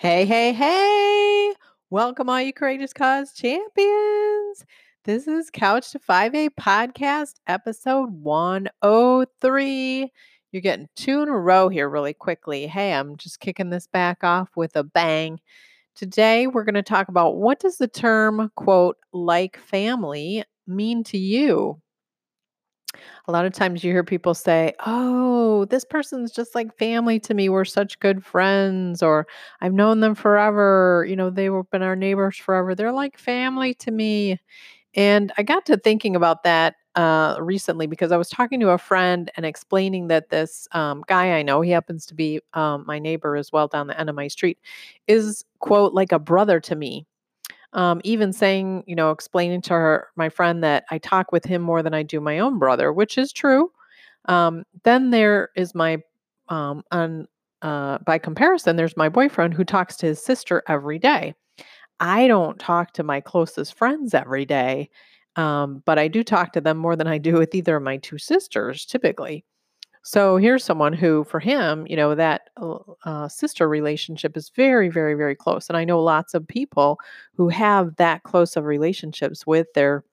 Hey, hey, hey! Welcome, all you courageous cause champions. This is Couch to 5A podcast, episode 103. You're getting two in a row here, really quickly. Hey, I'm just kicking this back off with a bang. Today, we're going to talk about what does the term, quote, like family mean to you? A lot of times you hear people say, Oh, this person's just like family to me. We're such good friends, or I've known them forever. You know, they've been our neighbors forever. They're like family to me. And I got to thinking about that uh, recently because I was talking to a friend and explaining that this um, guy I know, he happens to be um, my neighbor as well down the end of my street, is, quote, like a brother to me um, even saying, you know, explaining to her, my friend, that I talk with him more than I do my own brother, which is true. Um, then there is my, um, on, uh, by comparison, there's my boyfriend who talks to his sister every day. I don't talk to my closest friends every day, um, but I do talk to them more than I do with either of my two sisters typically. So here's someone who, for him, you know, that uh, uh, sister relationship is very, very, very close. And I know lots of people who have that close of relationships with their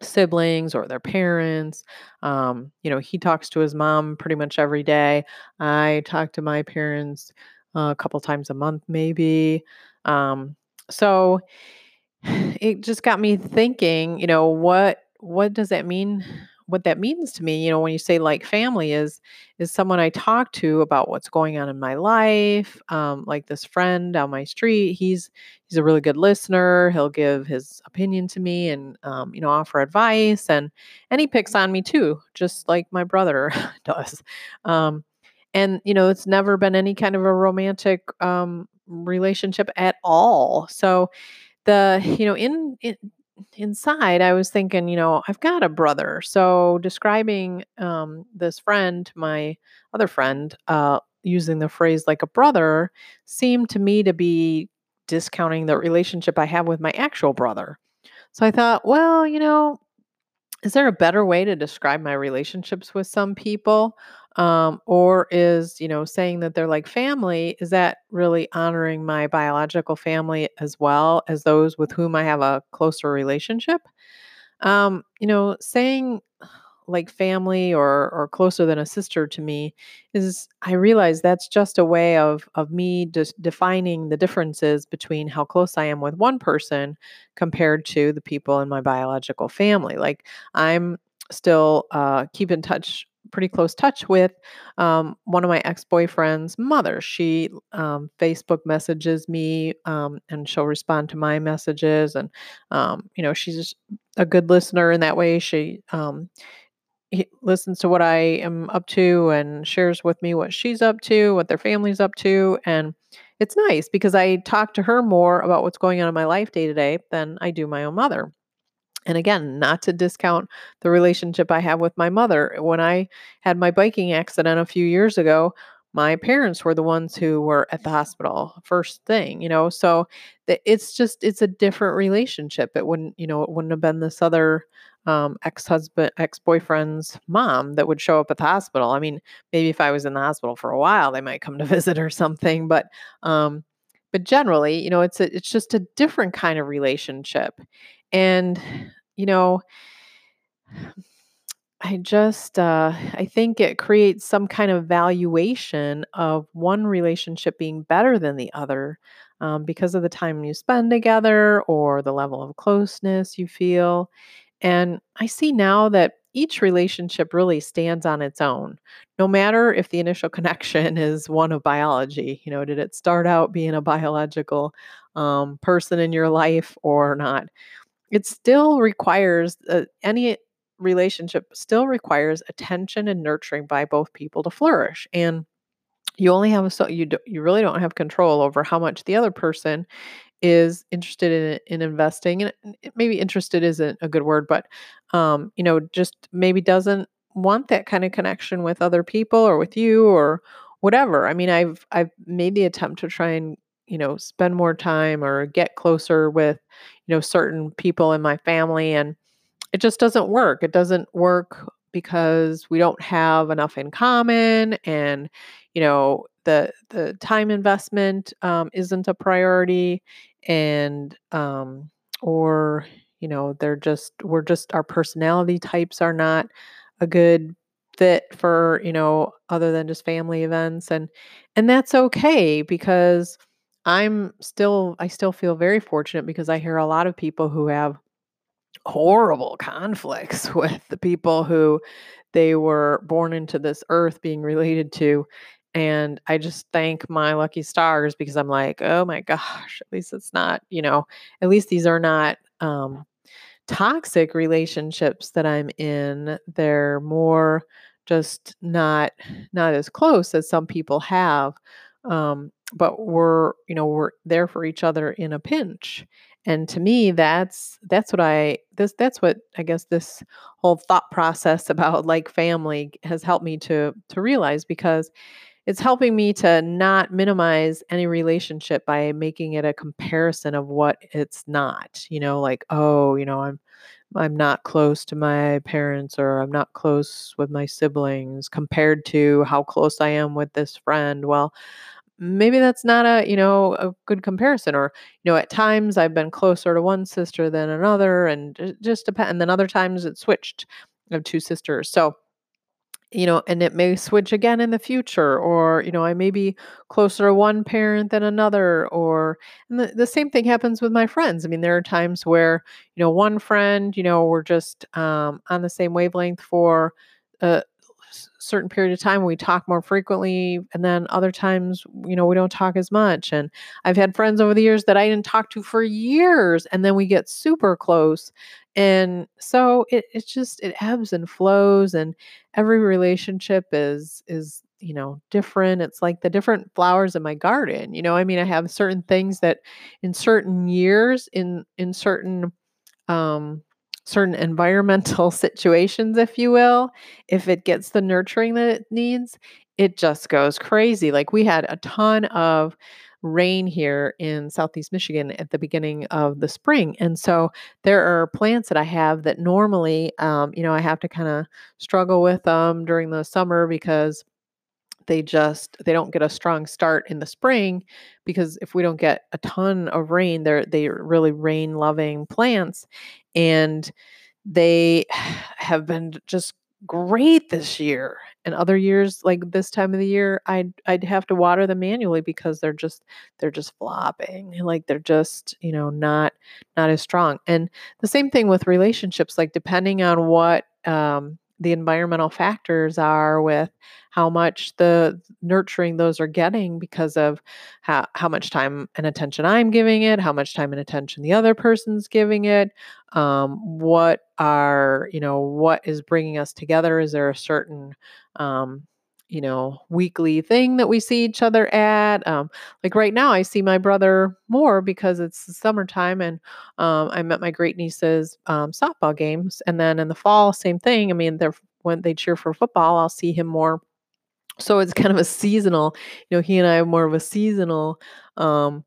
siblings or their parents. Um, you know, he talks to his mom pretty much every day. I talk to my parents uh, a couple times a month, maybe. Um, so it just got me thinking, you know, what what does that mean what that means to me, you know, when you say like family is is someone I talk to about what's going on in my life. Um, like this friend down my street, he's he's a really good listener. He'll give his opinion to me and um, you know offer advice and and he picks on me too, just like my brother does. Um, and you know, it's never been any kind of a romantic um, relationship at all. So the you know in, in inside, I was thinking, you know, I've got a brother. So describing um, this friend, my other friend, uh, using the phrase like a brother seemed to me to be discounting the relationship I have with my actual brother. So I thought, well, you know, is there a better way to describe my relationships with some people? Um, or is, you know, saying that they're like family, is that really honoring my biological family as well as those with whom I have a closer relationship? Um, you know, saying like family or or closer than a sister to me is I realize that's just a way of of me just defining the differences between how close I am with one person compared to the people in my biological family. Like I'm still uh, keep in touch pretty close touch with um, one of my ex-boyfriend's mother she um, facebook messages me um, and she'll respond to my messages and um, you know she's a good listener in that way she um, listens to what I am up to and shares with me what she's up to, what their family's up to. And it's nice because I talk to her more about what's going on in my life day to day than I do my own mother. And again, not to discount the relationship I have with my mother. When I had my biking accident a few years ago, my parents were the ones who were at the hospital first thing, you know. So it's just it's a different relationship. It wouldn't, you know, it wouldn't have been this other um, ex-husband, ex-boyfriend's mom that would show up at the hospital. I mean, maybe if I was in the hospital for a while, they might come to visit or something. But um, but generally, you know, it's a, it's just a different kind of relationship, and you know. I just, uh, I think it creates some kind of valuation of one relationship being better than the other um, because of the time you spend together or the level of closeness you feel. And I see now that each relationship really stands on its own, no matter if the initial connection is one of biology. You know, did it start out being a biological um, person in your life or not? It still requires uh, any relationship still requires attention and nurturing by both people to flourish. And you only have so you do, you really don't have control over how much the other person is interested in in investing and maybe interested isn't a good word but um you know just maybe doesn't want that kind of connection with other people or with you or whatever. I mean i've i've made the attempt to try and you know spend more time or get closer with you know certain people in my family and it just doesn't work. It doesn't work because we don't have enough in common and you know the the time investment um, isn't a priority and um, or you know they're just we're just our personality types are not a good fit for you know other than just family events and and that's okay because i'm still i still feel very fortunate because i hear a lot of people who have horrible conflicts with the people who they were born into this earth being related to and i just thank my lucky stars because i'm like oh my gosh at least it's not you know at least these are not um toxic relationships that i'm in. They're more just not not as close as some people have um but we're you know we're there for each other in a pinch. And to me that's that's what i this that's what i guess this whole thought process about like family has helped me to to realize because it's helping me to not minimize any relationship by making it a comparison of what it's not you know like oh you know i'm i'm not close to my parents or i'm not close with my siblings compared to how close i am with this friend. Well maybe that's not a you know a good comparison or you know at times i've been closer to one sister than another and just depend and then other times it switched have two sisters. So you know and it may switch again in the future or you know i may be closer to one parent than another or and the, the same thing happens with my friends. I mean there are times where you know one friend you know we're just um, on the same wavelength for a certain period of time we talk more frequently and then other times you know we don't talk as much and i've had friends over the years that i didn't talk to for years and then we get super close and so it, it just it ebbs and flows and every relationship is is you know different. It's like the different flowers in my garden you know i mean i have certain things that in certain years in in certain um certain environmental situations, if you will, if it gets the nurturing that it needs, it just goes crazy. Like we had a ton of rain here in southeast Michigan at the beginning of the spring. And so there are plants that I have that normally, um, you know, I have to kind of struggle with them during the summer because they just they don't get a strong start in the spring because if we don't get a ton of rain they're they're really rain loving plants and they have been just great this year and other years like this time of the year I'd I'd have to water them manually because they're just they're just flopping like they're just you know not not as strong and the same thing with relationships like depending on what um the environmental factors are with how much the nurturing those are getting because of how, how much time and attention I'm giving it, how much time and attention the other person's giving it, um, what are, you know, what is bringing us together? Is there a certain, um, you know, weekly thing that we see each other at. Um, like right now, I see my brother more because it's the summertime and um, I'm at my great niece's um, softball games. And then in the fall, same thing. I mean, they're when they cheer for football, I'll see him more. So it's kind of a seasonal, you know, he and I have more of a seasonal um,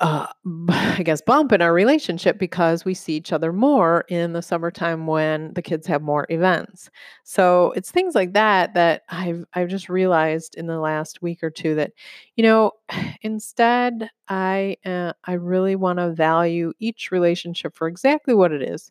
uh, I guess, bump in our relationship because we see each other more in the summertime when the kids have more events. So it's things like that that I've I've just realized in the last week or two that, you know, instead I uh, I really want to value each relationship for exactly what it is,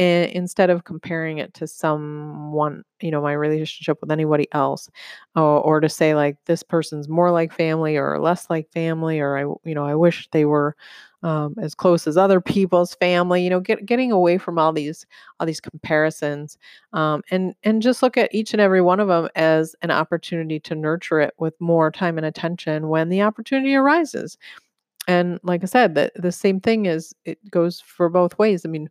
instead of comparing it to someone you know my relationship with anybody else or, or to say like this person's more like family or less like family or i you know i wish they were um, as close as other people's family you know get, getting away from all these all these comparisons um, and and just look at each and every one of them as an opportunity to nurture it with more time and attention when the opportunity arises. And like i said the, the same thing is it goes for both ways. I mean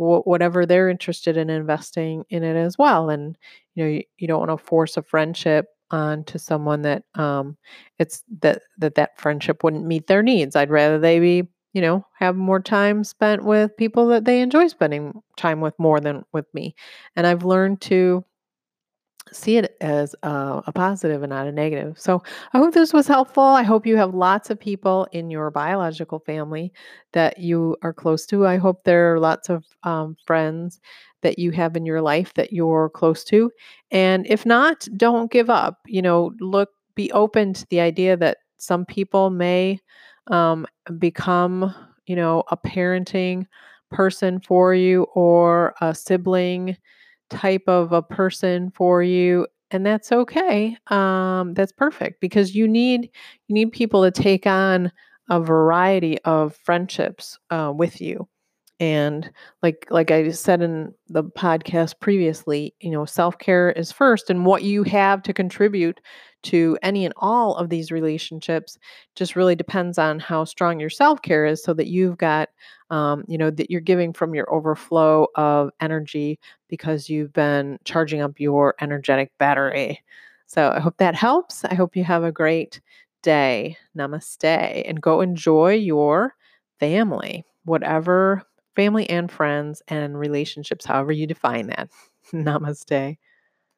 wh- whatever they're interested in investing in it as well. And you know, you, you don't want to force a friendship onto someone that um, it's that that that friendship wouldn't meet their needs. I'd rather they be you know have more time spent with people that they enjoy spending time with more than with me. And I've learned to see it as a, a positive and not a negative. So I hope this was helpful. I hope you have lots of people in your biological family that you are close to. I hope there are lots of um, friends that you have in your life that you're close to. And if not, don't give up. You know, look be open to the idea that some people may um, become, you know, a parenting person for you or a sibling type of a person for you and that's okay um, that's perfect because you need you need people to take on a variety of friendships uh, with you. And like like i said in the podcast previously you know self-care is first and what you have to contribute to any and all of these relationships just really depends on how strong your self-care is so that you've got um, you know that you're giving from your overflow of energy because you've been charging up your energetic battery so i hope that helps i hope you have a great day namaste and go enjoy your family whatever family and friends and relationships, however you define that. Namaste.